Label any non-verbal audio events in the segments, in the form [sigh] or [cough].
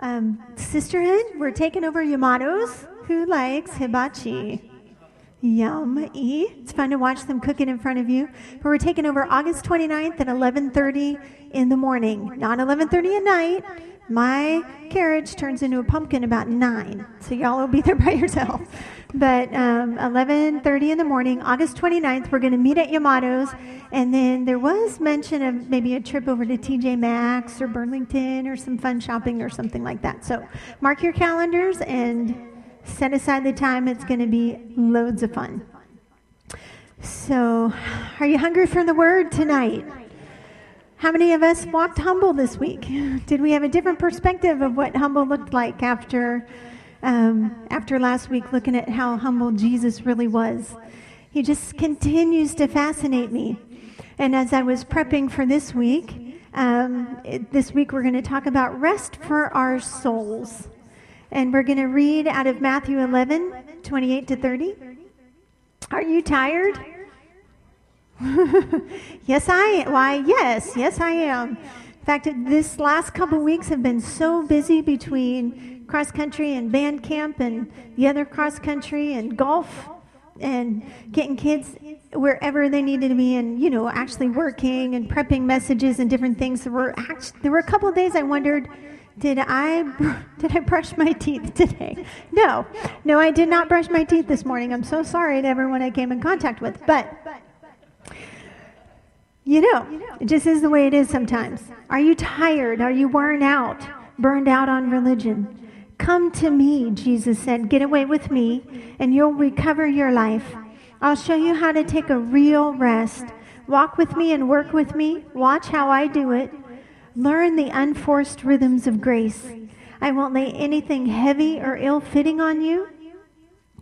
Um, sisterhood, we're taking over Yamato's. Who likes hibachi? Yum. E. It's fun to watch them cook it in front of you. But we're taking over August 29th at 11:30 in the morning, not 11:30 at night. My carriage turns into a pumpkin about nine, so y'all will be there by yourself. But um, 11:30 in the morning, August 29th, we're going to meet at Yamato's, and then there was mention of maybe a trip over to TJ Maxx or Burlington or some fun shopping or something like that. So mark your calendars and set aside the time. It's going to be loads of fun. So, are you hungry for the word tonight? How many of us walked humble this week? [laughs] Did we have a different perspective of what humble looked like after? Um, after last week looking at how humble Jesus really was. He just continues to fascinate me. And as I was prepping for this week, um, this week we're going to talk about rest for our souls. And we're going to read out of Matthew 11, 28 to 30. Are you tired? [laughs] yes, I Why, yes, yes, I am. In fact, this last couple weeks have been so busy between cross country and band camp and the other cross country and golf and getting kids wherever they needed to be and you know actually working and prepping messages and different things. There were actually, there were a couple of days i wondered did i [laughs] did i brush my teeth today? No. No i did not brush my teeth this morning. I'm so sorry to everyone i came in contact with. But you know it just is the way it is sometimes. Are you tired? Are you worn out? Burned out on religion Come to me, Jesus said. Get away with me, and you'll recover your life. I'll show you how to take a real rest. Walk with me and work with me. Watch how I do it. Learn the unforced rhythms of grace. I won't lay anything heavy or ill fitting on you.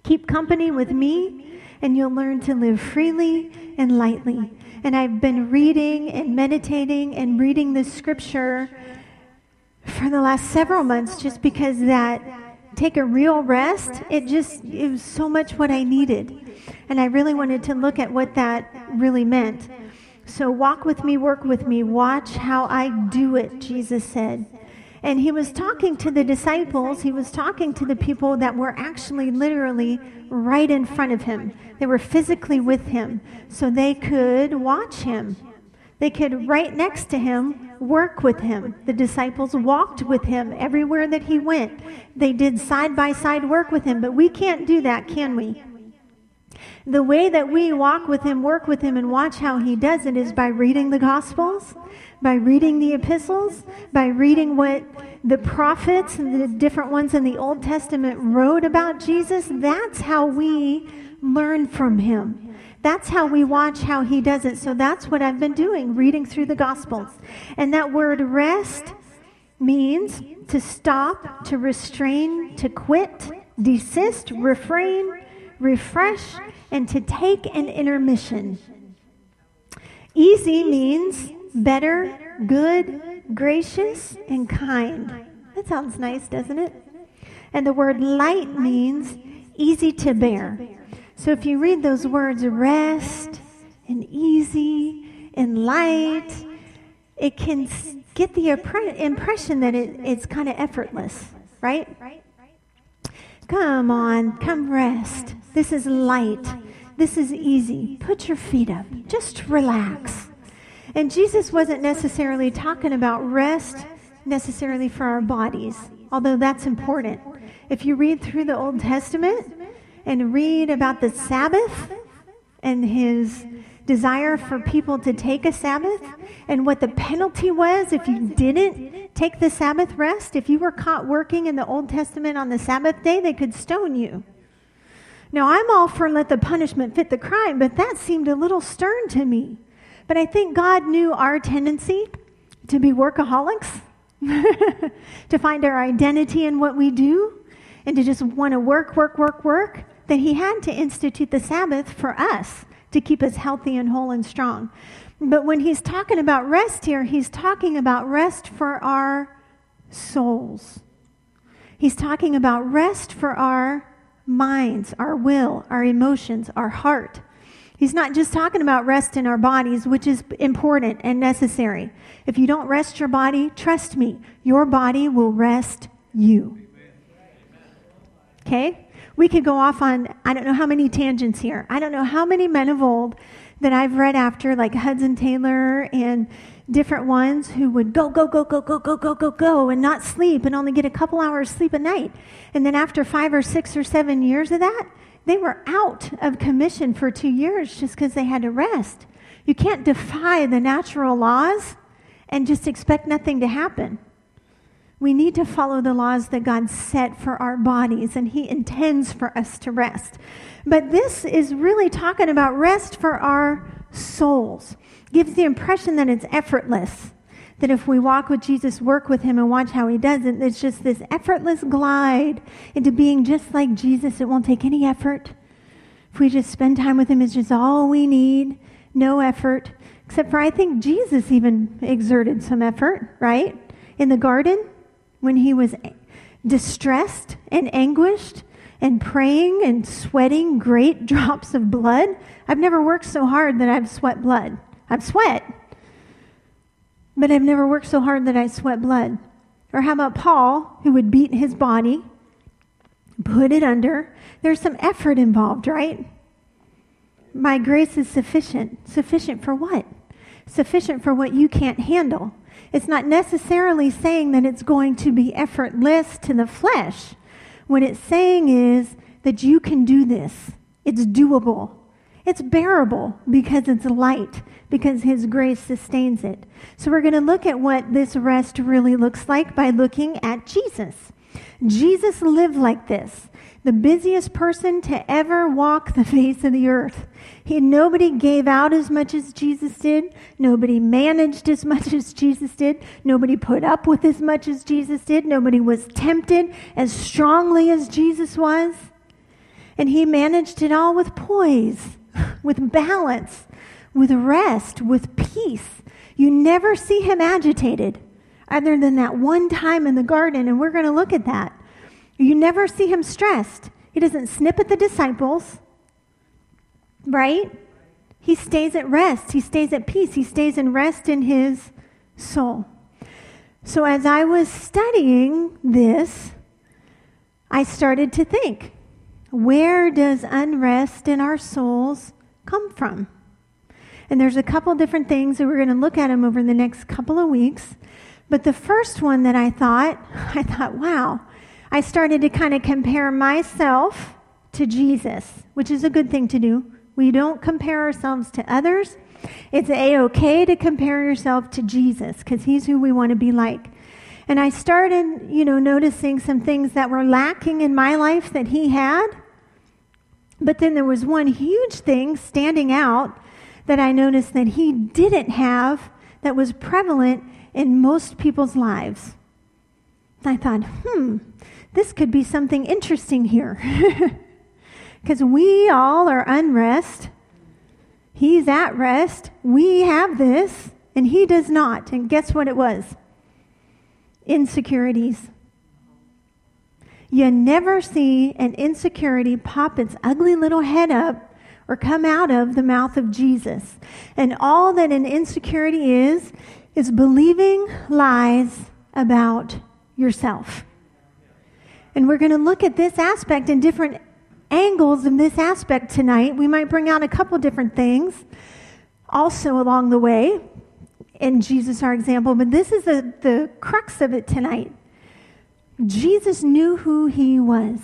Keep company with me, and you'll learn to live freely and lightly. And I've been reading and meditating and reading this scripture for the last several months just because that take a real rest, it just it was so much what I needed. And I really wanted to look at what that really meant. So walk with me, work with me, watch how I do it, Jesus said. And he was talking to the disciples, he was talking to the people that were actually literally right in front of him. They were physically with him, so they could watch him. They could, right next to him, work with him. The disciples walked with him everywhere that he went. They did side by side work with him, but we can't do that, can we? The way that we walk with him, work with him, and watch how he does it is by reading the Gospels, by reading the epistles, by reading what the prophets and the different ones in the Old Testament wrote about Jesus. That's how we learn from him. That's how we watch how he does it. So that's what I've been doing, reading through the Gospels. And that word rest means to stop, to restrain, to quit, desist, refrain, refresh, and to take an intermission. Easy means better, good, gracious, and kind. That sounds nice, doesn't it? And the word light means easy to bear. So if you read those words, rest and easy and light, it can get the impression that it, it's kind of effortless, right? Come on, come rest. This is light. This is easy. Put your feet up. Just relax. And Jesus wasn't necessarily talking about rest necessarily for our bodies, although that's important. If you read through the Old Testament, and read about the Sabbath and his desire for people to take a Sabbath and what the penalty was if you didn't take the Sabbath rest. If you were caught working in the Old Testament on the Sabbath day, they could stone you. Now, I'm all for let the punishment fit the crime, but that seemed a little stern to me. But I think God knew our tendency to be workaholics, [laughs] to find our identity in what we do, and to just want to work, work, work, work that he had to institute the Sabbath for us to keep us healthy and whole and strong. But when he's talking about rest here, he's talking about rest for our souls. He's talking about rest for our minds, our will, our emotions, our heart. He's not just talking about rest in our bodies, which is important and necessary. If you don't rest your body, trust me, your body will rest you. Okay? We could go off on, I don't know how many tangents here. I don't know how many men of old that I've read after, like Hudson Taylor and different ones who would go, go, go, go, go, go, go, go, go, and not sleep and only get a couple hours sleep a night. And then after five or six or seven years of that, they were out of commission for two years just because they had to rest. You can't defy the natural laws and just expect nothing to happen. We need to follow the laws that God set for our bodies, and He intends for us to rest. But this is really talking about rest for our souls. Gives the impression that it's effortless. That if we walk with Jesus, work with Him, and watch how He does it, it's just this effortless glide into being just like Jesus. It won't take any effort. If we just spend time with Him, it's just all we need. No effort. Except for I think Jesus even exerted some effort, right? In the garden when he was distressed and anguished and praying and sweating great [laughs] drops of blood. I've never worked so hard that I've sweat blood. I've sweat, but I've never worked so hard that I sweat blood. Or how about Paul, who would beat his body, put it under? There's some effort involved, right? My grace is sufficient. Sufficient for what? Sufficient for what you can't handle. It's not necessarily saying that it's going to be effortless to the flesh. What it's saying is that you can do this. It's doable. It's bearable because it's light, because His grace sustains it. So we're going to look at what this rest really looks like by looking at Jesus. Jesus lived like this the busiest person to ever walk the [laughs] face of the earth. He, nobody gave out as much as Jesus did. Nobody managed as much as Jesus did. Nobody put up with as much as Jesus did. Nobody was tempted as strongly as Jesus was. And he managed it all with poise, [laughs] with balance, with rest, with peace. You never see him agitated, other than that one time in the garden, and we're going to look at that. You never see him stressed. He doesn't snip at the disciples, right? He stays at rest. He stays at peace. He stays in rest in his soul. So as I was studying this, I started to think where does unrest in our souls come from? And there's a couple different things, that we're going to look at them over the next couple of weeks. But the first one that I thought, [laughs] I thought, wow, I started to kind of compare myself to Jesus, which is a good thing to do. We don't compare ourselves to others. It's a okay to compare yourself to Jesus because he's who we want to be like. And I started, you know, noticing some things that were lacking in my life that he had. But then there was one huge thing standing out that I noticed that he didn't have that was prevalent in most people's lives. I thought, hmm, this could be something interesting here. [laughs] Because we all are unrest. He's at rest. We have this, and he does not. And guess what it was? Insecurities. You never see an insecurity pop its ugly little head up or come out of the mouth of Jesus. And all that an insecurity is, is believing lies about yourself. And we're going to look at this aspect in different angles in this aspect tonight. We might bring out a couple different things also along the way in Jesus, our example, but this is the, the crux of it tonight. Jesus knew who he was.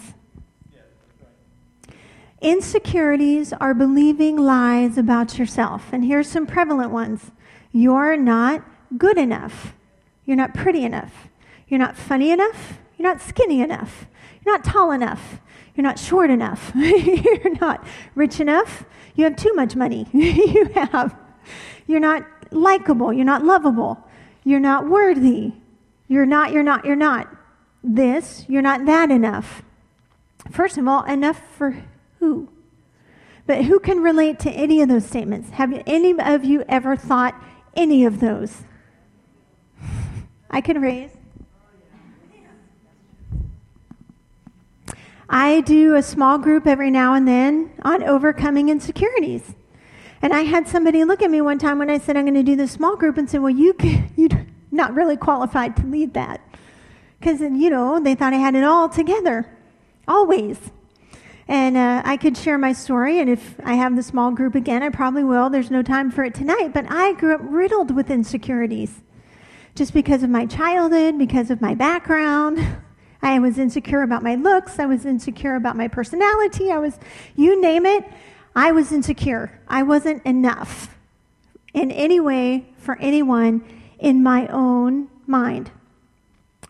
Insecurities are believing lies about yourself. And here's some prevalent ones you're not good enough, you're not pretty enough, you're not funny enough, you're not skinny enough. You're not tall enough. You're not short enough. [laughs] you're not rich enough. You have too much money. [laughs] you have. You're not likable. You're not lovable. You're not worthy. You're not, you're not, you're not this. You're not that enough. First of all, enough for who? But who can relate to any of those statements? Have any of you ever thought any of those? [laughs] I can raise. I do a small group every now and then on overcoming insecurities. And I had somebody look at me one time when I said I'm going to do this small group and said, "Well, you [laughs] you're not really qualified to lead that because, you know, they thought I had it all together, always. And uh, I could share my story, and if I have the small group again, I probably will. There's no time for it tonight, but I grew up riddled with insecurities just because of my childhood, because of my background. I was insecure about my looks, I was insecure about my personality, I was, you name it, I was insecure. I wasn't enough in any way for anyone in my own mind.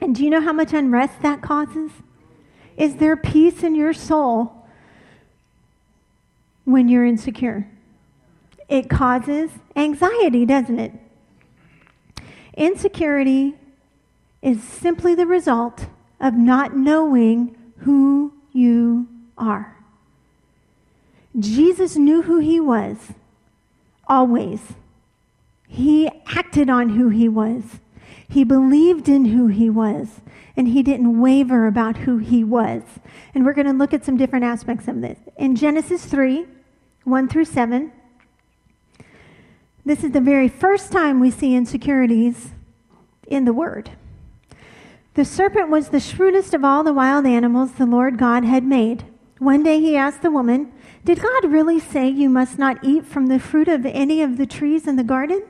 And do you know how much unrest that causes? Is there peace in your soul when you're insecure? It causes anxiety, doesn't it? Insecurity is simply the result of not knowing who you are. Jesus knew who he was, always. He acted on who he was. He believed in who he was, and he didn't waver about who he was. And we're going to look at some different aspects of this. In Genesis 3 1 through 7, this is the very first time we see insecurities in the Word. The serpent was the shrewdest of all the wild animals the Lord God had made. One day he asked the woman, Did God really say you must not eat from the fruit of any of the trees in the garden?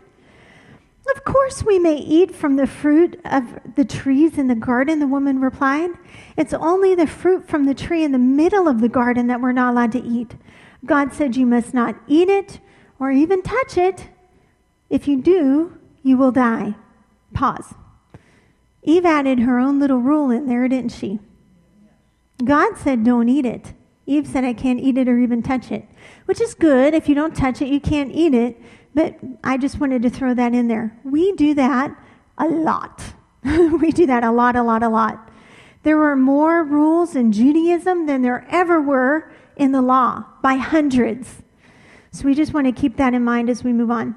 Of course, we may eat from the fruit of the trees in the garden, the woman replied. It's only the fruit from the tree in the middle of the garden that we're not allowed to eat. God said you must not eat it or even touch it. If you do, you will die. Pause. Eve added her own little rule in there, didn't she? God said, don't eat it. Eve said, I can't eat it or even touch it, which is good. If you don't touch it, you can't eat it. But I just wanted to throw that in there. We do that a lot. [laughs] we do that a lot, a lot, a lot. There were more rules in Judaism than there ever were in the law by hundreds. So we just want to keep that in mind as we move on.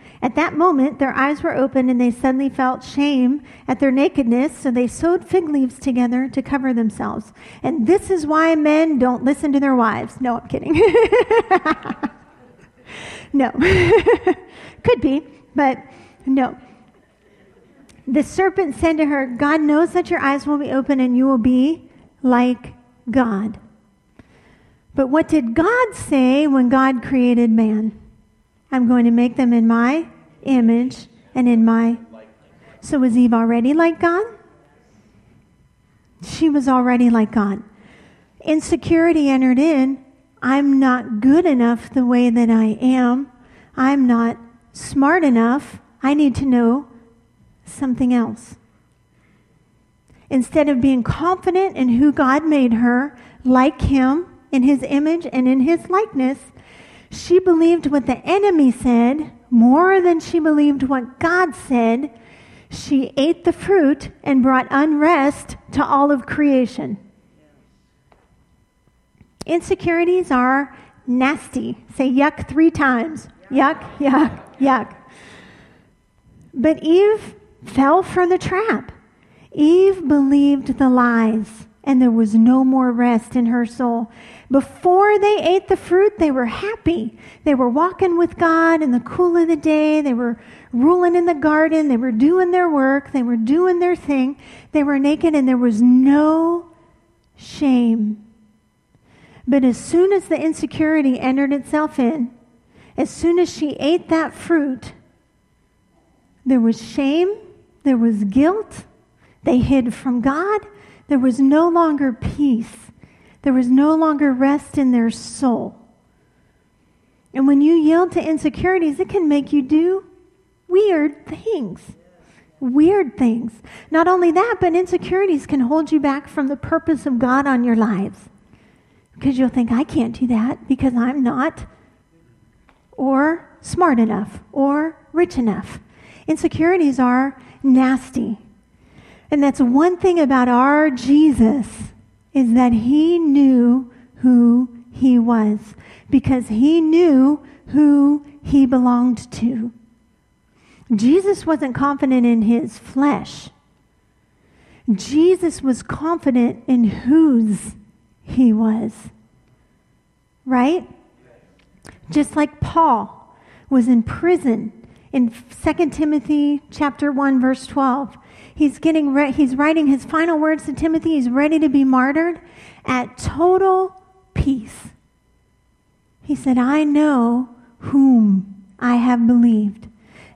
At that moment, their eyes were opened, and they suddenly felt shame at their nakedness, so they sewed fig leaves together to cover themselves. And this is why men don't listen to their wives. No, I'm kidding. [laughs] no. [laughs] Could be, but no. The serpent said to her, God knows that your eyes will be open and you will be like God. But what did God say when God created man? I'm going to make them in my image and in my. So was Eve already like God? She was already like God. Insecurity entered in. I'm not good enough the way that I am. I'm not smart enough. I need to know something else. Instead of being confident in who God made her, like Him, in His image and in His likeness, she believed what the enemy said more than she believed what God said. She ate the fruit and brought unrest to all of creation. Insecurities are nasty. Say yuck three times. Yuck, yuck, yuck. But Eve fell for the trap. Eve believed the lies, and there was no more rest in her soul. Before they ate the fruit, they were happy. They were walking with God in the cool of the day. They were ruling in the garden. They were doing their work. They were doing their thing. They were naked, and there was no shame. But as soon as the insecurity entered itself in, as soon as she ate that fruit, there was shame there was guilt. They hid from God. There was no longer peace. There was no longer rest in their soul. And when you yield to insecurities, it can make you do weird things. Weird things. Not only that, but insecurities can hold you back from the purpose of God on your lives. Because you'll think, I can't do that because I'm not, or smart enough, or rich enough. Insecurities are nasty. And that's one thing about our Jesus. Is that he knew who he was because he knew who he belonged to. Jesus wasn't confident in his flesh. Jesus was confident in whose he was. Right? Just like Paul was in prison in 2 Timothy chapter 1 verse 12. He's getting re- he's writing his final words to Timothy. He's ready to be martyred at total peace. He said, "I know whom I have believed,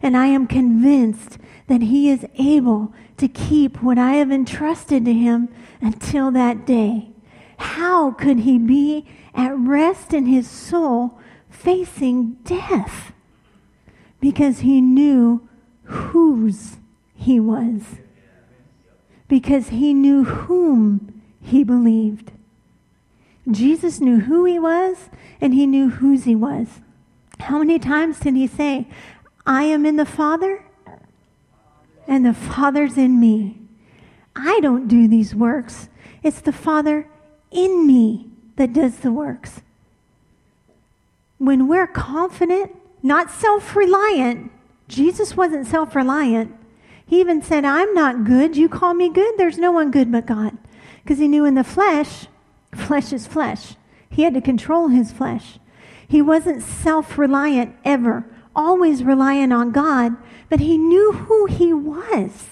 and I am convinced that he is able to keep what I have entrusted to him until that day." How could he be at rest in his soul facing death? Because he knew whose he was. Because he knew whom he believed. Jesus knew who he was and he knew whose he was. How many times did he say, I am in the Father and the Father's in me? I don't do these works. It's the Father in me that does the works. When we're confident, not self reliant, Jesus wasn't self reliant. He even said, I'm not good. You call me good? There's no one good but God. Because he knew in the flesh, flesh is flesh. He had to control his flesh. He wasn't self reliant ever, always reliant on God, but he knew who he was.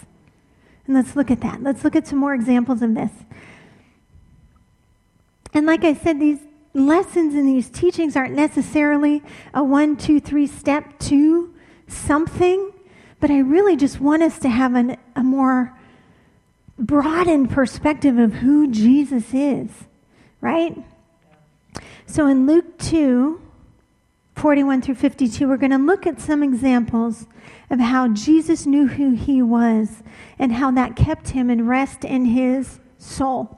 And let's look at that. Let's look at some more examples of this. And like I said, these lessons and these teachings aren't necessarily a one, two, three step to something, but I really just want us to have an, a more broadened perspective of who Jesus is, right? So in Luke 2, 41 through 52, we're going to look at some examples of how Jesus knew who he was and how that kept him in rest in his soul.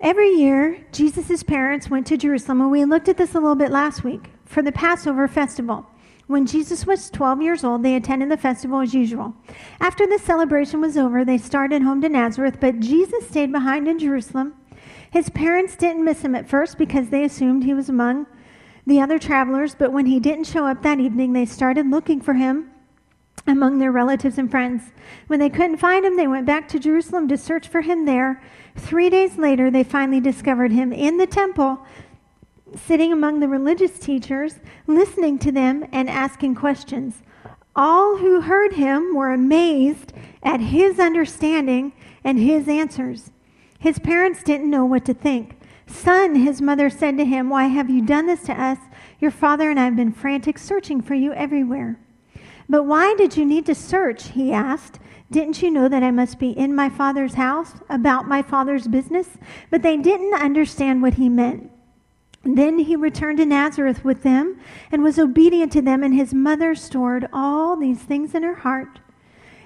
Every year, Jesus' parents went to Jerusalem, and we looked at this a little bit last week for the Passover festival. When Jesus was 12 years old, they attended the festival as usual. After the celebration was over, they started home to Nazareth, but Jesus stayed behind in Jerusalem. His parents didn't miss him at first because they assumed he was among the other travelers, but when he didn't show up that evening, they started looking for him among their relatives and friends. When they couldn't find him, they went back to Jerusalem to search for him there. Three days later, they finally discovered him in the temple, sitting among the religious teachers, listening to them and asking questions. All who heard him were amazed at his understanding and his answers. His parents didn't know what to think. Son, his mother said to him, Why have you done this to us? Your father and I have been frantic searching for you everywhere. But why did you need to search? He asked. Didn't you know that I must be in my father's house about my father's business? But they didn't understand what he meant. Then he returned to Nazareth with them and was obedient to them, and his mother stored all these things in her heart.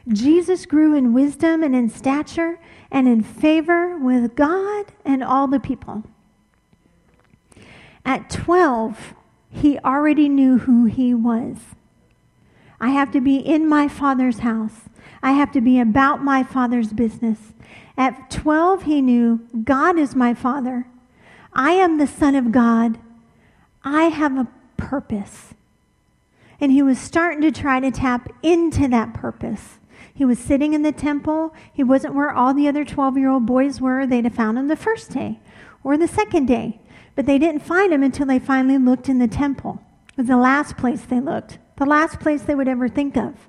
Jesus grew in wisdom and in stature and in favor with God and all the people. At 12, he already knew who he was. I have to be in my father's house. I have to be about my father's business. At 12, he knew God is my father. I am the son of God. I have a purpose. And he was starting to try to tap into that purpose. He was sitting in the temple. He wasn't where all the other 12 year old boys were. They'd have found him the first day or the second day. But they didn't find him until they finally looked in the temple. It was the last place they looked, the last place they would ever think of.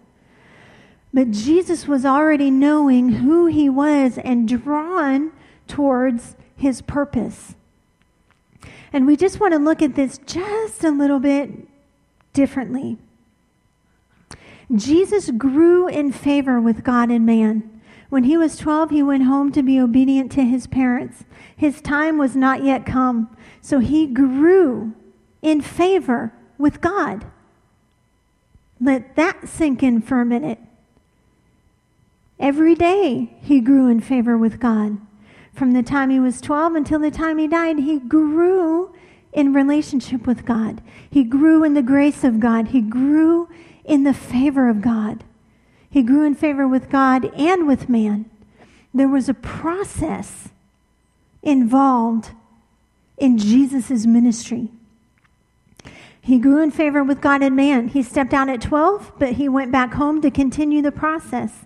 But Jesus was already knowing who he was and drawn towards his purpose. And we just want to look at this just a little bit differently. Jesus grew in favor with God and man. When he was 12, he went home to be obedient to his parents. His time was not yet come, so he grew in favor with God. Let that sink in for a minute. Every day he grew in favor with God. From the time he was 12 until the time he died, he grew in relationship with God. He grew in the grace of God. He grew in the favor of God. He grew in favor with God and with man. There was a process involved in Jesus' ministry. He grew in favor with God and man. He stepped out at 12, but he went back home to continue the process.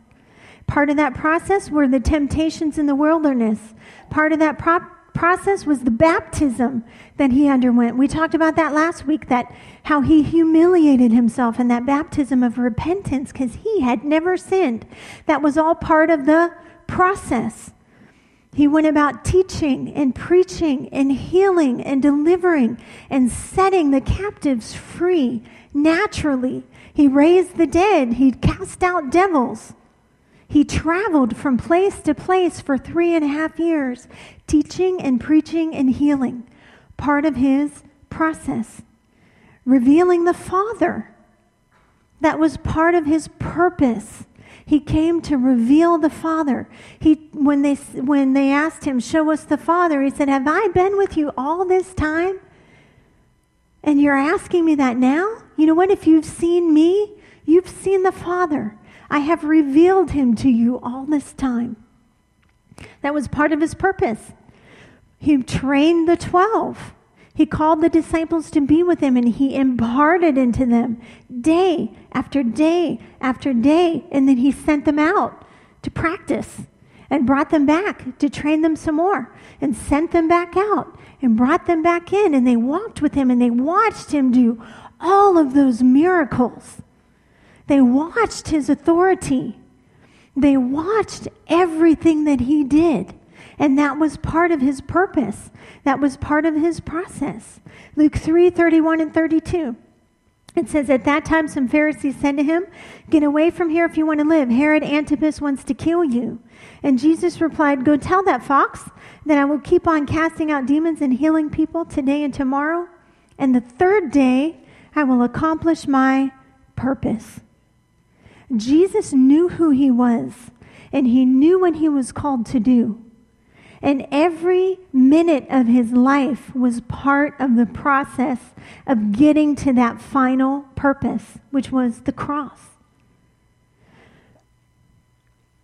Part of that process were the temptations in the wilderness. Part of that pro- process was the baptism that he underwent. We talked about that last week that how he humiliated himself in that baptism of repentance because he had never sinned. That was all part of the process. He went about teaching and preaching and healing and delivering and setting the captives free naturally. He raised the dead. He cast out devils. He traveled from place to place for three and a half years, teaching and preaching and healing. Part of his process. Revealing the Father. That was part of his purpose. He came to reveal the Father. He, when, they, when they asked him, Show us the Father, he said, Have I been with you all this time? And you're asking me that now? You know what? If you've seen me, you've seen the Father. I have revealed him to you all this time. That was part of his purpose. He trained the 12. He called the disciples to be with him and he imparted into them day after day after day. And then he sent them out to practice and brought them back to train them some more and sent them back out and brought them back in. And they walked with him and they watched him do all of those miracles. They watched his authority. They watched everything that he did. And that was part of his purpose. That was part of his process. Luke 3 31 and 32. It says, At that time, some Pharisees said to him, Get away from here if you want to live. Herod Antipas wants to kill you. And Jesus replied, Go tell that fox that I will keep on casting out demons and healing people today and tomorrow. And the third day, I will accomplish my purpose. Jesus knew who he was, and he knew what he was called to do. And every minute of his life was part of the process of getting to that final purpose, which was the cross.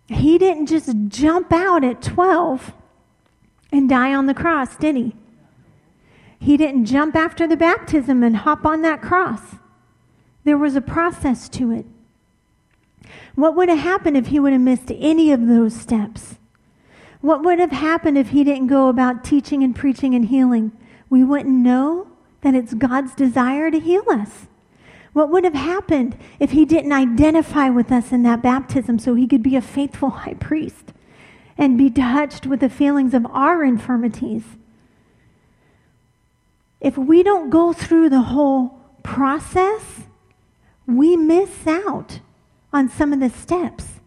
He didn't just jump out at 12 and die on the cross, did he? He didn't jump after the baptism and hop on that cross. There was a process to it. What would have happened if he would have missed any of those steps? What would have happened if he didn't go about teaching and preaching and healing? We wouldn't know that it's God's desire to heal us. What would have happened if he didn't identify with us in that baptism so he could be a faithful high priest and be touched with the feelings of our infirmities? If we don't go through the whole process, we miss out on some of the steps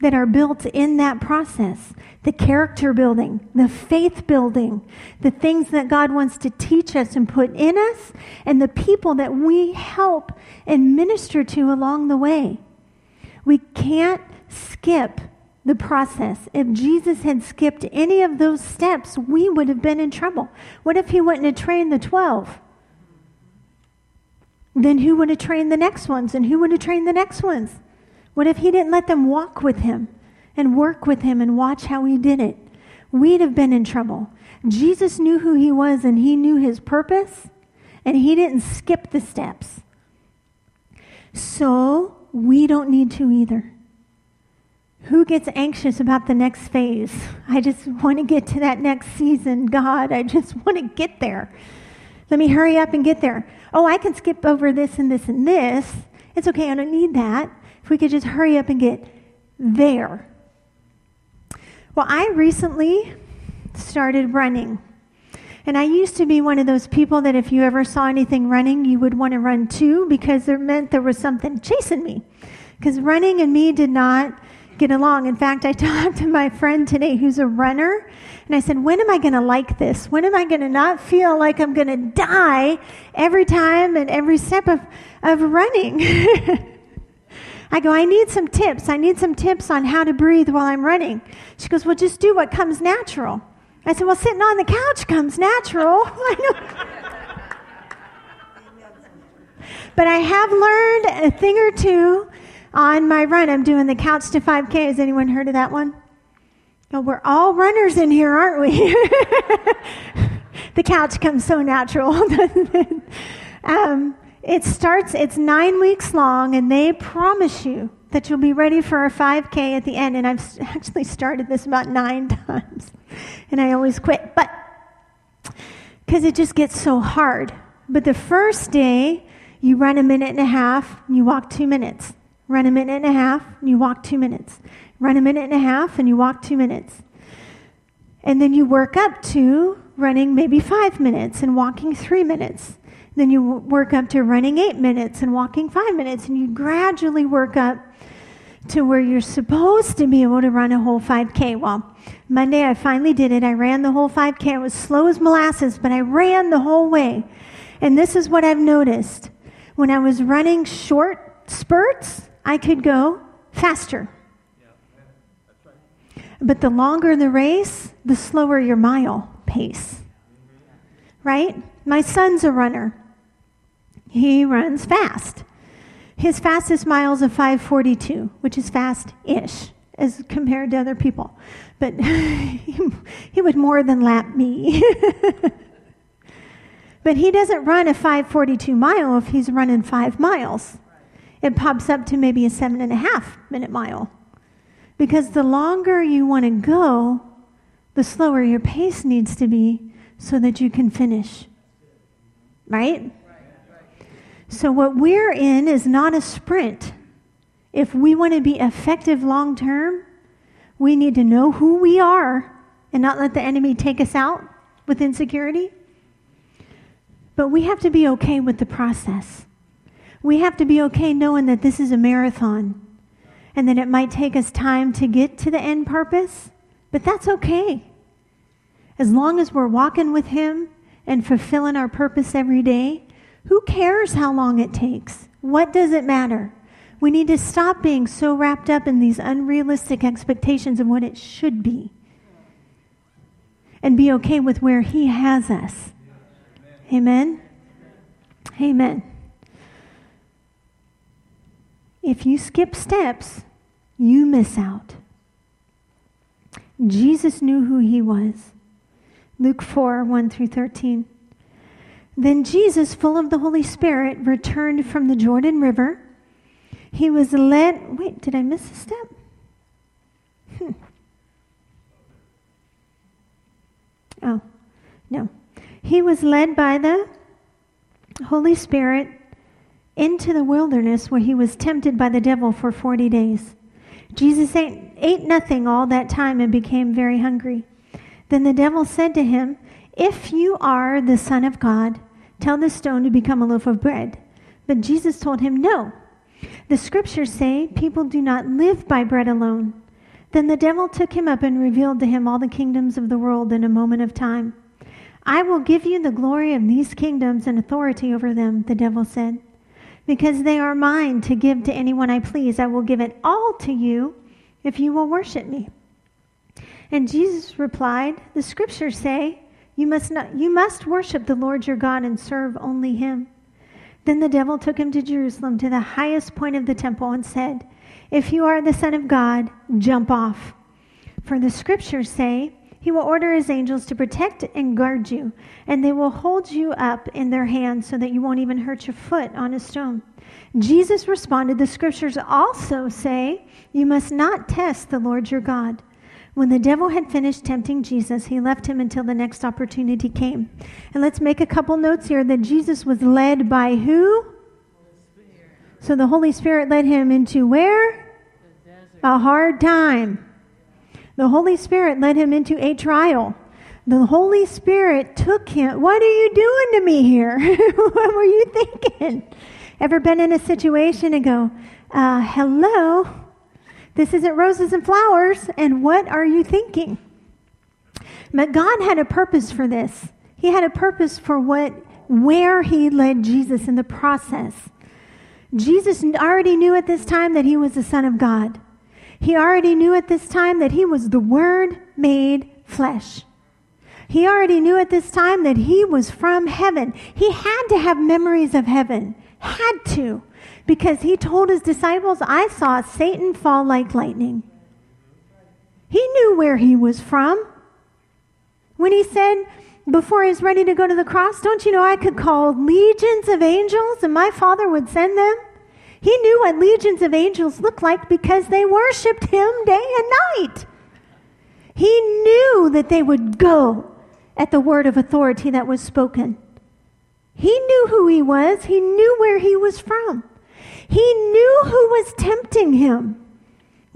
that are built in that process the character building, the faith building, the things that God wants to teach us and put in us, and the people that we help and minister to along the way. We can't skip the process. If Jesus had skipped any of those steps, we would have been in trouble. What if he wouldn't have trained the 12? Then who would have trained the next ones? And who would have trained the next ones? What if he didn't let them walk with him? and work with him and watch how he did it, we'd have been in trouble. Jesus knew who he was and he knew his purpose, and he didn't skip the steps. So we don't need to either. Who gets anxious about the next phase? [laughs] I just want to get to that next season. God, I just want to get there. Let me hurry up and get there. Oh, I can skip over this and this and this. It's okay, I don't need that. We could just hurry up and get there. Well, I recently started running. And I used to be one of those people that if you ever saw anything running, you would want to run too because it meant there was something chasing me. Because running and me did not get along. In fact, I [laughs] talked to my friend today who's a runner, and I said, When am I going to like this? When am I going to not feel like I'm going to die every time and every step of, of running? [laughs] I go, I need some tips. I need some tips on how to breathe while I'm running. She goes, Well, just do what comes natural. I said, Well, sitting on the couch comes natural. [laughs] but I have learned a thing or two on my run. I'm doing the Couch to 5K. Has anyone heard of that one? Oh, we're all runners in here, aren't we? [laughs] the couch comes so natural, [laughs] doesn't it? Um, it starts, it's nine weeks long, and they promise you that you'll be ready for a 5K at the end. And I've [laughs] actually started this about nine [laughs] times, and I always quit. But because it just gets so hard. But the first day, you run a minute and a half, and you walk two minutes. Run a minute and a half, and you walk two minutes. Run a minute and a half, and you walk two minutes. And then you work up to running maybe five minutes and walking three minutes. Then you work up to running eight minutes and walking five minutes, and you gradually work up to where you're supposed to be able to run a whole 5K. Well, Monday I finally did it. I ran the whole 5K. I was slow as molasses, but I ran the whole way. And this is what I've noticed. When I was running short spurts, I could go faster. But the longer the race, the slower your mile pace. Right? My son's a runner. He runs fast. His fastest mile is a 542, which is fast ish as compared to other people. But [laughs] he, he would more than lap me. [laughs] but he doesn't run a 542 mile if he's running five miles. It pops up to maybe a seven and a half minute mile. Because the longer you want to go, the slower your pace needs to be so that you can finish. Right? So, what we're in is not a sprint. If we want to be effective long term, we need to know who we are and not let the enemy take us out with insecurity. But we have to be okay with the process. We have to be okay knowing that this is a marathon and that it might take us time to get to the end purpose, but that's okay. As long as we're walking with Him and fulfilling our purpose every day, who cares how long it takes? What does it matter? We need to stop being so wrapped up in these unrealistic expectations of what it should be and be okay with where He has us. Amen? Amen. If you skip steps, you miss out. Jesus knew who He was. Luke 4 1 through 13. Then Jesus, full of the Holy Spirit, returned from the Jordan River. He was led. Wait, did I miss a step? Hmm. Oh, no. He was led by the Holy Spirit into the wilderness where he was tempted by the devil for 40 days. Jesus ate, ate nothing all that time and became very hungry. Then the devil said to him, If you are the Son of God, Tell the stone to become a loaf of bread. But Jesus told him, No. The scriptures say people do not live by bread alone. Then the devil took him up and revealed to him all the kingdoms of the world in a moment of time. I will give you the glory of these kingdoms and authority over them, the devil said. Because they are mine to give to anyone I please, I will give it all to you if you will worship me. And Jesus replied, The scriptures say, you must, not, you must worship the Lord your God and serve only him. Then the devil took him to Jerusalem to the highest point of the temple and said, If you are the Son of God, jump off. For the scriptures say, He will order His angels to protect and guard you, and they will hold you up in their hands so that you won't even hurt your foot on a stone. Jesus responded, The scriptures also say, You must not test the Lord your God. When the devil had finished tempting Jesus, he left him until the next opportunity came. And let's make a couple notes here that Jesus was led by who? So the Holy Spirit led him into where? A hard time. The Holy Spirit led him into a trial. The Holy Spirit took him. What are you doing to me here? [laughs] what were you thinking? Ever been in a situation and go, uh, hello? This isn't roses and flowers. And what are you thinking? But God had a purpose for this. He had a purpose for what, where He led Jesus in the process. Jesus already knew at this time that He was the Son of God. He already knew at this time that He was the Word made flesh. He already knew at this time that He was from heaven. He had to have memories of heaven. Had to because he told his disciples, I saw Satan fall like lightning. He knew where he was from. When he said, before he was ready to go to the cross, don't you know I could call legions of angels and my Father would send them? He knew what legions of angels looked like because they worshiped him day and night. He knew that they would go at the word of authority that was spoken. He knew who he was, he knew where he was from. He knew who was tempting him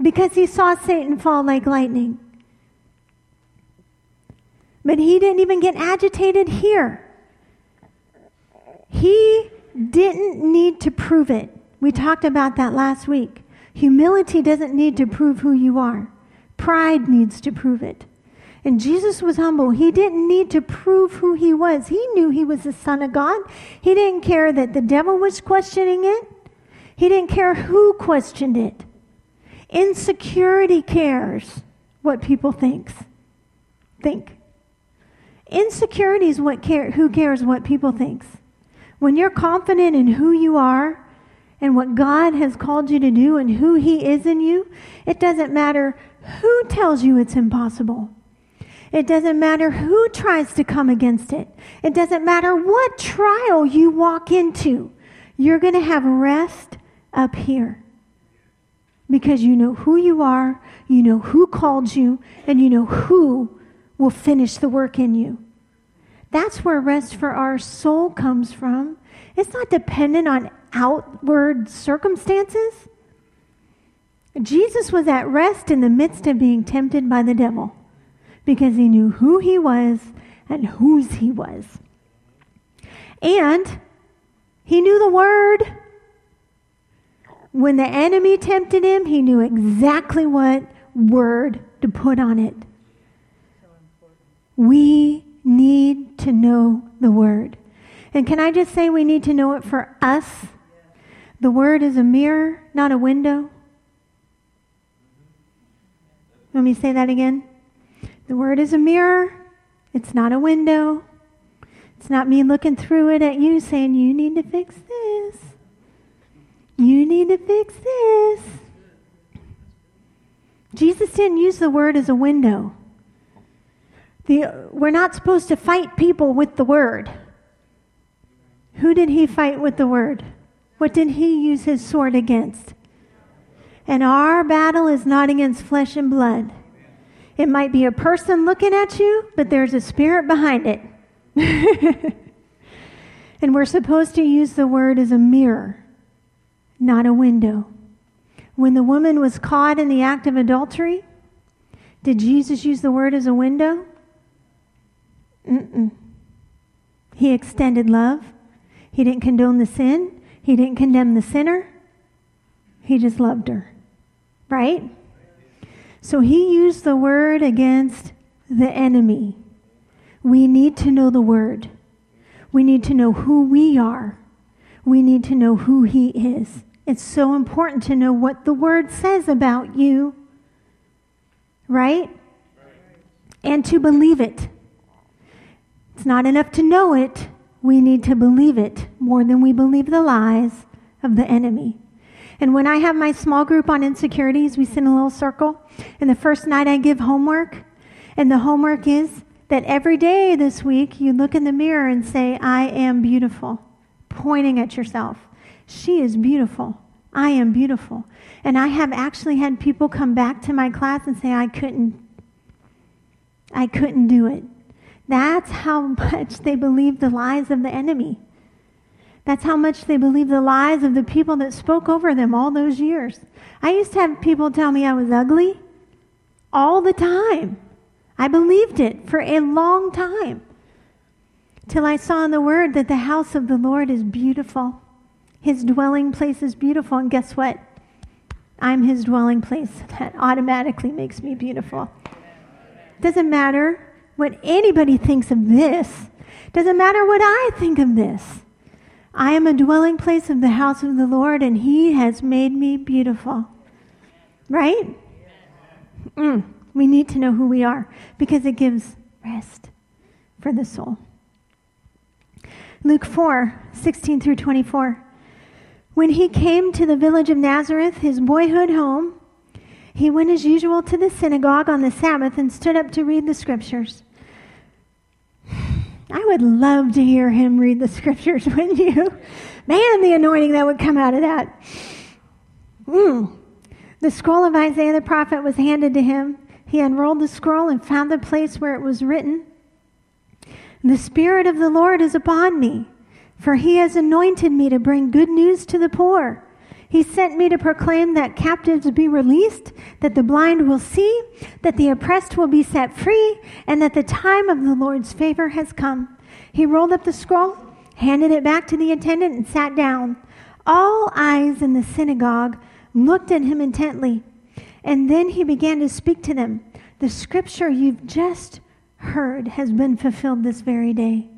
because he saw Satan fall like lightning. But he didn't even get agitated here. He didn't need to prove it. We talked about that last week. Humility doesn't need to prove who you are, pride needs to prove it. And Jesus was humble. He didn't need to prove who he was. He knew he was the Son of God. He didn't care that the devil was questioning it. He didn't care who questioned it. Insecurity cares what people thinks. Think. Insecurity is what care, who cares what people thinks. When you're confident in who you are and what God has called you to do and who he is in you, it doesn't matter who tells you it's impossible. It doesn't matter who tries to come against it. It doesn't matter what trial you walk into. You're going to have rest up here because you know who you are, you know who called you, and you know who will finish the work in you. That's where rest for our soul comes from. It's not dependent on outward circumstances. Jesus was at rest in the midst of being tempted by the devil because he knew who he was and whose he was. And he knew the word. When the enemy tempted him, he knew exactly what word to put on it. We need to know the word. And can I just say we need to know it for us? The word is a mirror, not a window. Let me say that again. The Word is a mirror, it's not a window. It's not me looking through it at you saying, You need to fix this. You need to fix this. Jesus didn't use the Word as a window. The, we're not supposed to fight people with the Word. Who did he fight with the Word? What did he use his sword against? And our battle is not against flesh and blood. It might be a person looking at you, but there's a spirit behind it. [laughs] and we're supposed to use the word as a mirror, not a window. When the woman was caught in the act of adultery, did Jesus use the word as a window? Mm-mm. He extended love. He didn't condone the sin. He didn't condemn the sinner. He just loved her. Right? So he used the word against the enemy. We need to know the word. We need to know who we are. We need to know who he is. It's so important to know what the word says about you, right? And to believe it. It's not enough to know it, we need to believe it more than we believe the lies of the enemy. And when I have my small group on insecurities, we sit in a little circle. And the first night I give homework. And the homework is that every day this week you look in the mirror and say, I am beautiful, pointing at yourself. She is beautiful. I am beautiful. And I have actually had people come back to my class and say, I couldn't, I couldn't do it. That's how [laughs] much they believe the lies of the enemy. That's how much they believe the lies of the people that spoke over them all those years. I used to have people tell me I was ugly all the time. I believed it for a long time. Till I saw in the Word that the house of the Lord is beautiful. His dwelling place is beautiful. And guess what? I'm his dwelling place. That automatically makes me beautiful. Doesn't matter what anybody thinks of this. Doesn't matter what I think of this. I am a dwelling place of the house of the Lord, and He has made me beautiful. Right? Mm, we need to know who we are because it gives rest for the soul. Luke 4 16 through 24. When he came to the village of Nazareth, his boyhood home, He went as usual to the synagogue on the Sabbath and stood up to read the scriptures. [sighs] I would love to hear him read the scriptures, [laughs] wouldn't you? Man, the anointing that would come out of that. Mm. The scroll of Isaiah the prophet was handed to him. He unrolled the scroll and found the place where it was written The Spirit of the Lord is upon me, for he has anointed me to bring good news to the poor. He sent me to proclaim that captives be released, that the blind will see, that the oppressed will be set free, and that the time of the Lord's favor has come. He rolled up the scroll, handed it back to the attendant, and sat down. All eyes in the synagogue looked at him intently. And then he began to speak to them. The scripture you've just heard has been fulfilled this very day.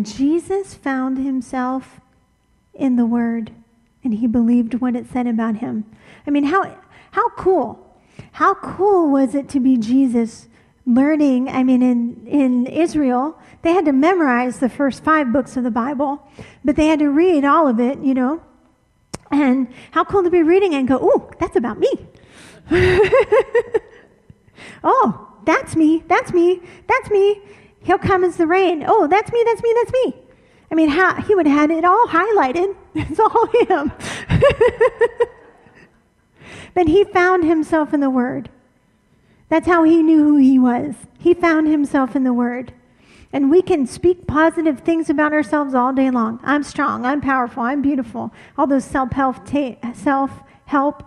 Jesus found himself in the Word and he believed what it said about him. I mean, how, how cool. How cool was it to be Jesus learning? I mean, in, in Israel, they had to memorize the first five books of the Bible, but they had to read all of it, you know. And how cool to be reading and go, oh, that's about me. [laughs] oh, that's me, that's me, that's me. He'll come as the rain. Oh, that's me, that's me, that's me. I mean, how, he would have had it all highlighted. [laughs] It's all him. [laughs] but he found himself in the Word. That's how he knew who he was. He found himself in the Word. And we can speak positive things about ourselves all day long. I'm strong. I'm powerful. I'm beautiful. All those self-help, ta- self-help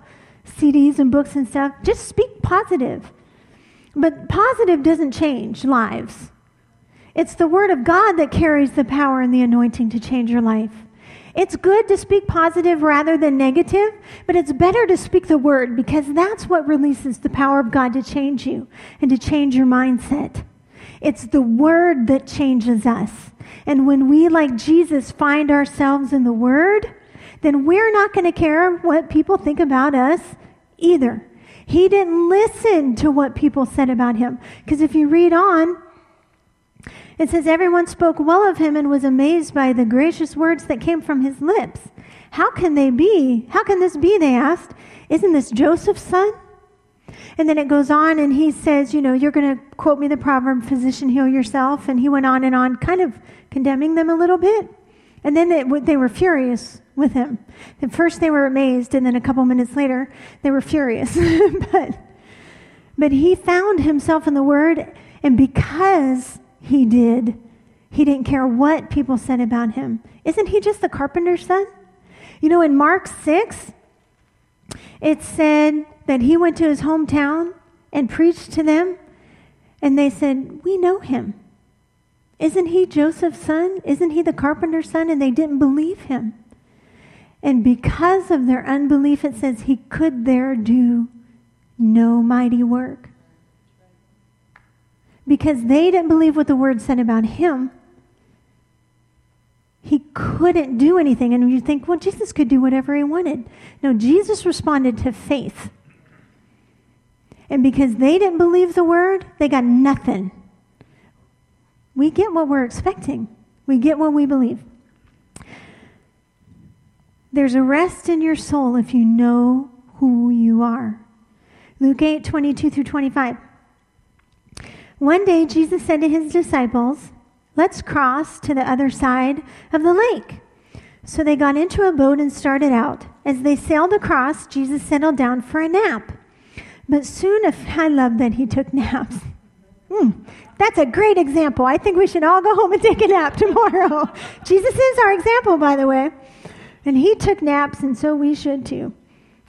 CDs and books and stuff. Just speak positive. But positive doesn't change lives. It's the Word of God that carries the power and the anointing to change your life. It's good to speak positive rather than negative, but it's better to speak the Word because that's what releases the power of God to change you and to change your mindset. It's the Word that changes us. And when we, like Jesus, find ourselves in the Word, then we're not going to care what people think about us either. He didn't listen to what people said about him. Because if you read on, it says, Everyone spoke well of him and was amazed by the gracious words that came from his lips. How can they be? How can this be? They asked. Isn't this Joseph's son? And then it goes on and he says, You know, you're going to quote me the proverb, physician, heal yourself. And he went on and on, kind of condemning them a little bit. And then they, they were furious with him. At first they were amazed, and then a couple minutes later, they were furious. [laughs] but, but he found himself in the Word, and because he did. He didn't care what people said about him. Isn't he just the carpenter's son? You know, in Mark 6, it said that he went to his hometown and preached to them, and they said, We know him. Isn't he Joseph's son? Isn't he the carpenter's son? And they didn't believe him. And because of their unbelief, it says he could there do no mighty work because they didn't believe what the word said about him, he couldn't do anything. And you think, well, Jesus could do whatever he wanted. No, Jesus responded to faith. And because they didn't believe the word, they got nothing. We get what we're expecting, we get what we believe. There's a rest in your soul if you know who you are. Luke 8, 22 through 25. One day, Jesus said to his disciples, Let's cross to the other side of the lake. So they got into a boat and started out. As they sailed across, Jesus settled down for a nap. But soon, I love that he took naps. [laughs] Mm, that's a great example. I think we should all go home and take a nap [laughs] tomorrow. Jesus is our example, by the way. And he took naps, and so we should too.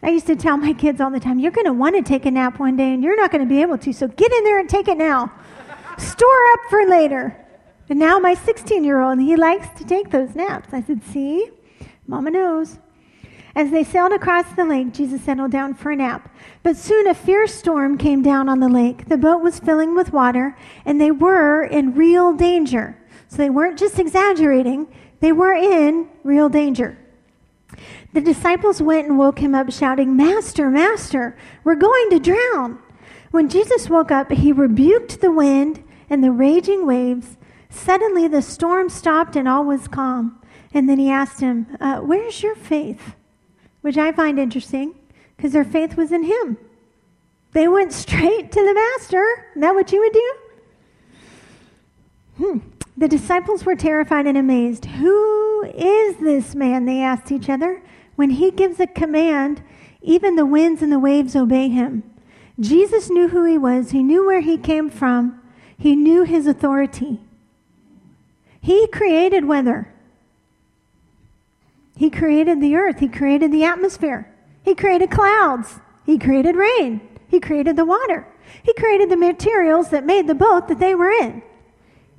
I used to tell my kids all the time, you're going to want to take a nap one day and you're not going to be able to, so get in there and take it now. Store up for later. And now my 16 year old, he likes to take those naps. I said, see, Mama knows. As they sailed across the lake, Jesus settled down for a nap. But soon a fierce storm came down on the lake. The boat was filling with water, and they were in real danger. So they weren't just exaggerating, they were in real danger. The disciples went and woke him up, shouting, Master, Master, we're going to drown. When Jesus woke up, he rebuked the wind and the raging waves. Suddenly the storm stopped and all was calm. And then he asked him, uh, Where's your faith? Which I find interesting because their faith was in him. They went straight to the master. Is that what you would do? Hmm. The disciples were terrified and amazed. Who is this man? They asked each other. When he gives a command, even the winds and the waves obey him. Jesus knew who he was, he knew where he came from, he knew his authority. He created weather. He created the earth. He created the atmosphere. He created clouds. He created rain. He created the water. He created the materials that made the boat that they were in.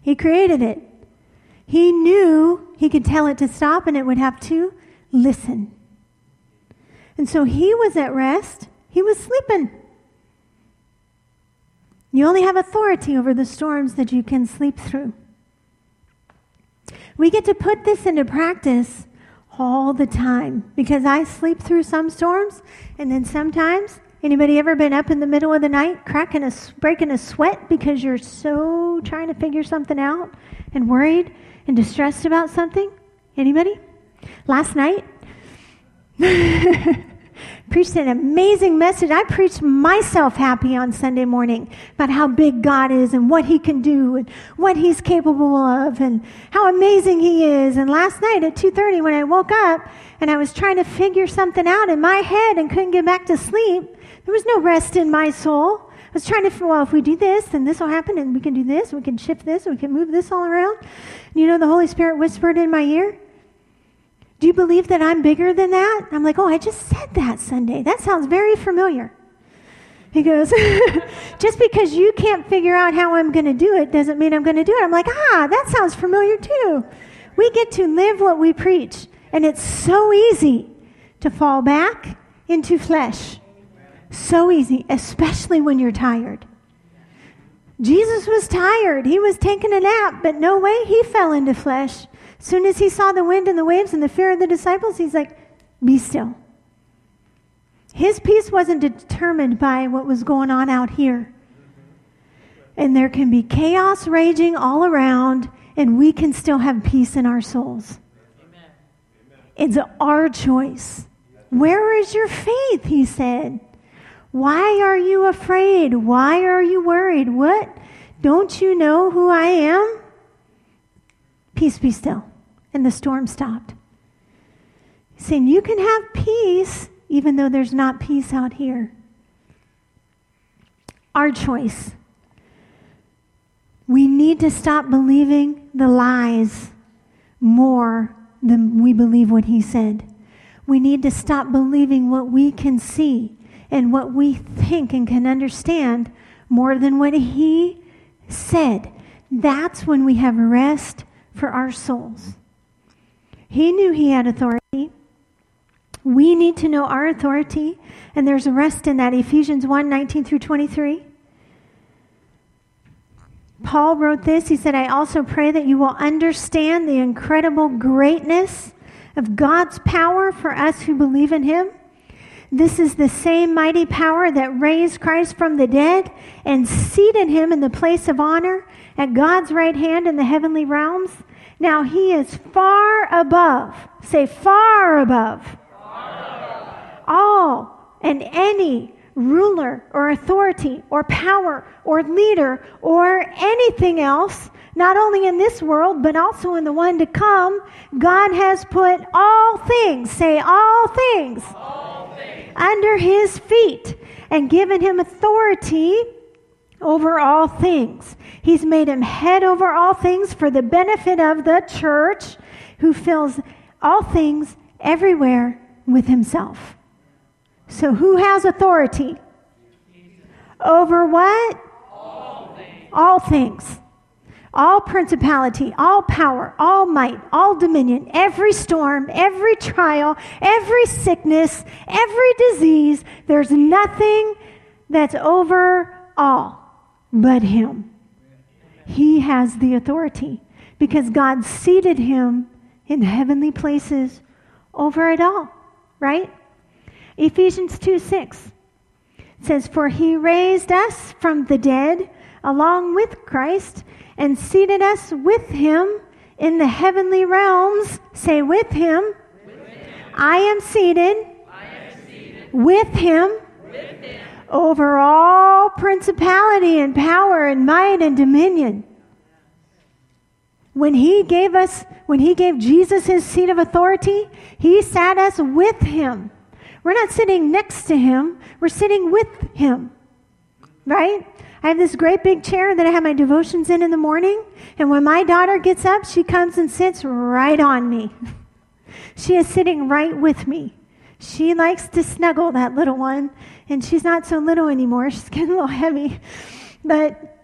He created it. He knew he could tell it to stop and it would have to listen. And so he was at rest. He was sleeping. You only have authority over the storms that you can sleep through. We get to put this into practice all the time because I sleep through some storms and then sometimes anybody ever been up in the middle of the night cracking a breaking a sweat because you're so trying to figure something out and worried and distressed about something? Anybody? Last night [laughs] preached an amazing message. I preached myself happy on Sunday morning about how big God is and what he can do and what he's capable of and how amazing he is. And last night at 2:30 when I woke up and I was trying to figure something out in my head and couldn't get back to sleep, there was no rest in my soul. I was trying to, figure well, if we do this, then this will happen, and we can do this, we can shift this, we can move this all around. And you know, the Holy Spirit whispered in my ear, do you believe that I'm bigger than that? I'm like, Oh, I just said that Sunday. That sounds very familiar. He goes, [laughs] Just because you can't figure out how I'm going to do it doesn't mean I'm going to do it. I'm like, Ah, that sounds familiar too. We get to live what we preach, and it's so easy to fall back into flesh. So easy, especially when you're tired. Jesus was tired. He was taking a nap, but no way he fell into flesh. Soon as he saw the wind and the waves and the fear of the disciples, he's like, Be still. His peace wasn't determined by what was going on out here. And there can be chaos raging all around, and we can still have peace in our souls. Amen. It's our choice. Where is your faith? He said. Why are you afraid? Why are you worried? What? Don't you know who I am? Peace be still and the storm stopped. saying you can have peace even though there's not peace out here. Our choice. We need to stop believing the lies more than we believe what he said. We need to stop believing what we can see and what we think and can understand more than what he said. That's when we have rest for our souls. He knew he had authority. We need to know our authority, and there's rest in that. Ephesians 1 19 through 23. Paul wrote this. He said, I also pray that you will understand the incredible greatness of God's power for us who believe in him. This is the same mighty power that raised Christ from the dead and seated him in the place of honor at God's right hand in the heavenly realms. Now he is far above, say far above, far above. all and any ruler or authority or power or leader or anything else, not only in this world, but also in the one to come. God has put all things, say all things, all things. under his feet and given him authority over all things. He's made him head over all things for the benefit of the church who fills all things everywhere with himself. So, who has authority? Over what? All things. All principality, all power, all might, all dominion, every storm, every trial, every sickness, every disease. There's nothing that's over all but him. He has the authority because God seated him in heavenly places over it all, right? Ephesians 2 6 says, For he raised us from the dead along with Christ and seated us with him in the heavenly realms. Say, with him. With him. I, am seated, I am seated with him, with him over all principality and power and might and dominion. When he gave us, when he gave Jesus his seat of authority, he sat us with him. We're not sitting next to him, we're sitting with him. Right? I have this great big chair that I have my devotions in in the morning, and when my daughter gets up, she comes and sits right on me. [laughs] she is sitting right with me. She likes to snuggle that little one, and she's not so little anymore. [laughs] She's getting a little heavy. But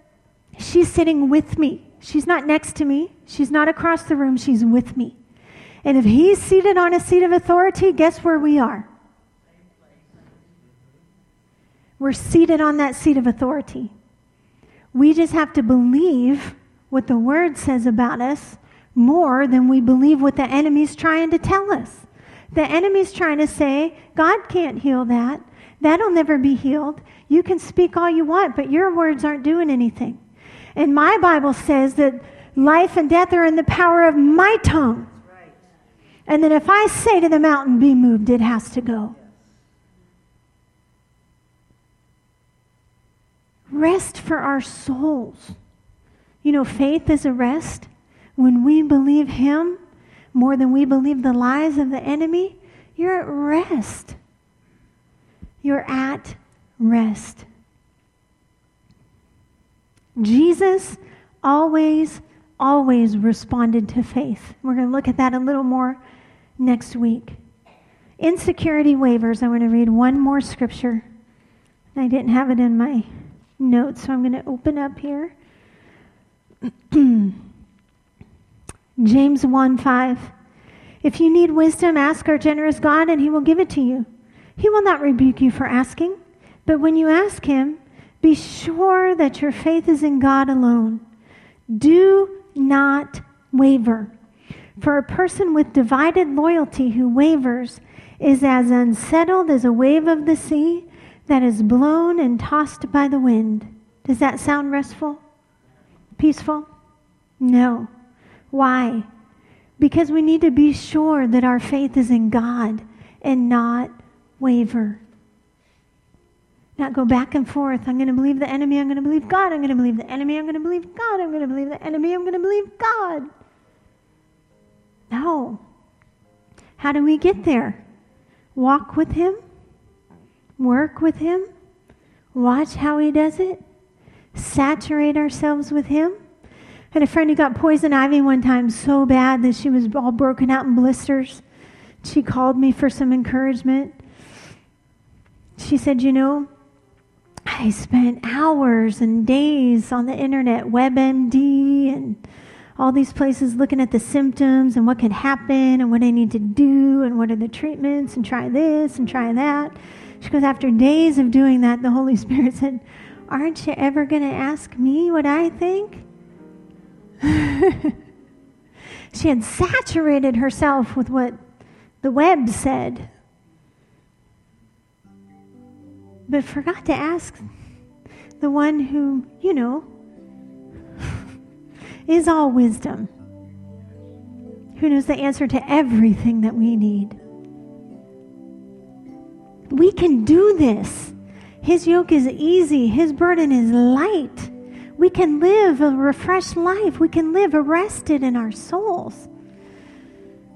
she's sitting with me. She's not next to me. She's not across the room. She's with me. And if he's seated on a seat of authority, guess where we are? We're seated on that seat of authority. We just have to believe what the word says about us more than we believe what the enemy's trying to tell us. The enemy's trying to say, God can't heal that. That'll never be healed. You can speak all you want, but your words aren't doing anything. And my Bible says that life and death are in the power of my tongue. And that if I say to the mountain, be moved, it has to go. rest for our souls. You know, faith is a rest. When we believe Him more than we believe the lies of the enemy, you're at rest. You're at rest. Jesus always, always responded to faith. We're going to look at that a little more next week. Insecurity wavers. I want to read one more scripture. I didn't have it in my notes, so I'm going to open up here. [clears throat] James 1 5. If you need wisdom, ask our generous God, and he will give it to you. He will not rebuke you for asking, but when you ask him, be sure that your faith is in God alone. Do not waver. For a person with divided loyalty who wavers is as unsettled as a wave of the sea that is blown and tossed by the wind. Does that sound restful? Peaceful? No. Why? Because we need to be sure that our faith is in God and not waver. Not go back and forth. I'm going to believe the enemy. I'm going to believe God. I'm going to believe the enemy. I'm going to believe God. I'm going to believe the enemy. I'm going to believe God. No. How do we get there? Walk with Him work with Him, watch how He does it, saturate ourselves with Him. I had a friend who got poison ivy one time so bad that she was all broken out in blisters. She called me for some encouragement. She said, You know, I spent hours and days on the internet, WebMD, and all these places looking at the symptoms and what could happen and what I need to do and what are the treatments and try this and try that. She goes, After days of doing that, the Holy [laughs] Spirit said, Aren't you ever going to ask me what I think? [laughs] she had saturated herself with what the web said, but forgot to ask the one who, you know, is all wisdom, who knows the answer to everything that we need. We can do this. His yoke is easy, His burden is light. We can live a refreshed life. We can live arrested in our souls.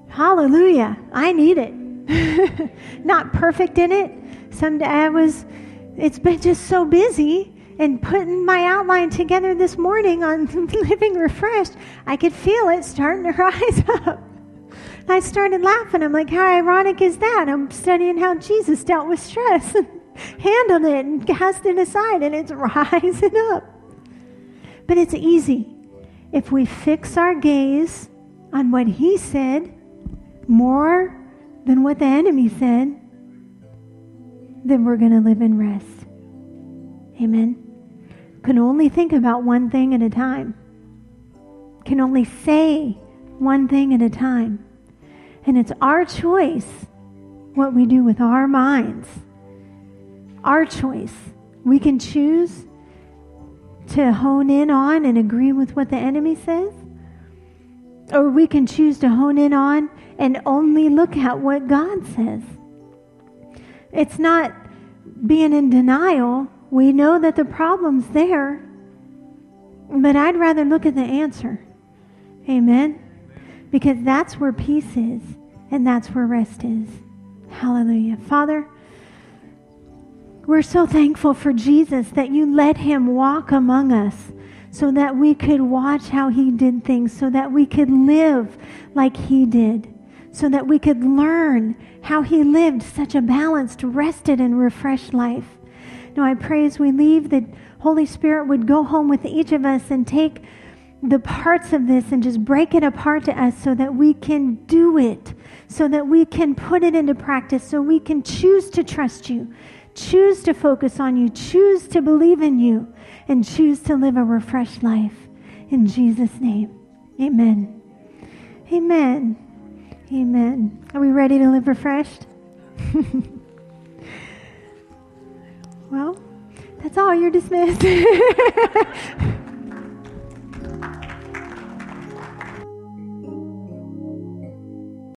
Hallelujah. I need it. [laughs] Not perfect in it. Someday I was, it's been just so busy and putting my outline together this morning on [laughs] living refreshed. I could feel it starting to [laughs] rise up. I started laughing. I'm like, how ironic is that? I'm studying how Jesus dealt with stress and [laughs] handled it and cast it aside, and it's rising up. But it's easy. If we fix our gaze on what he said more than what the enemy said, then we're going to live in rest. Amen. Can only think about one thing at a time. Can only say one thing at a time. And it's our choice what we do with our minds. Our choice. We can choose to hone in on and agree with what the enemy says, or we can choose to hone in on and only look at what God says. It's not being in denial. We know that the problem's there, but I'd rather look at the answer. Amen? Because that's where peace is, and that's where rest is. Hallelujah. Father, we're so thankful for Jesus that you let him walk among us so that we could watch how he did things, so that we could live like he did, so that we could learn how he lived such a balanced, rested, and refreshed life. Now I pray as we leave that Holy Spirit would go home with each of us and take the parts of this and just break it apart to us so that we can do it, so that we can put it into practice, so we can choose to trust you, choose to focus on you, choose to believe in you, and choose to live a refreshed life. In Jesus' name, amen. Amen. Amen. Are we ready to live refreshed? [laughs] well, that's all. You're dismissed. [laughs]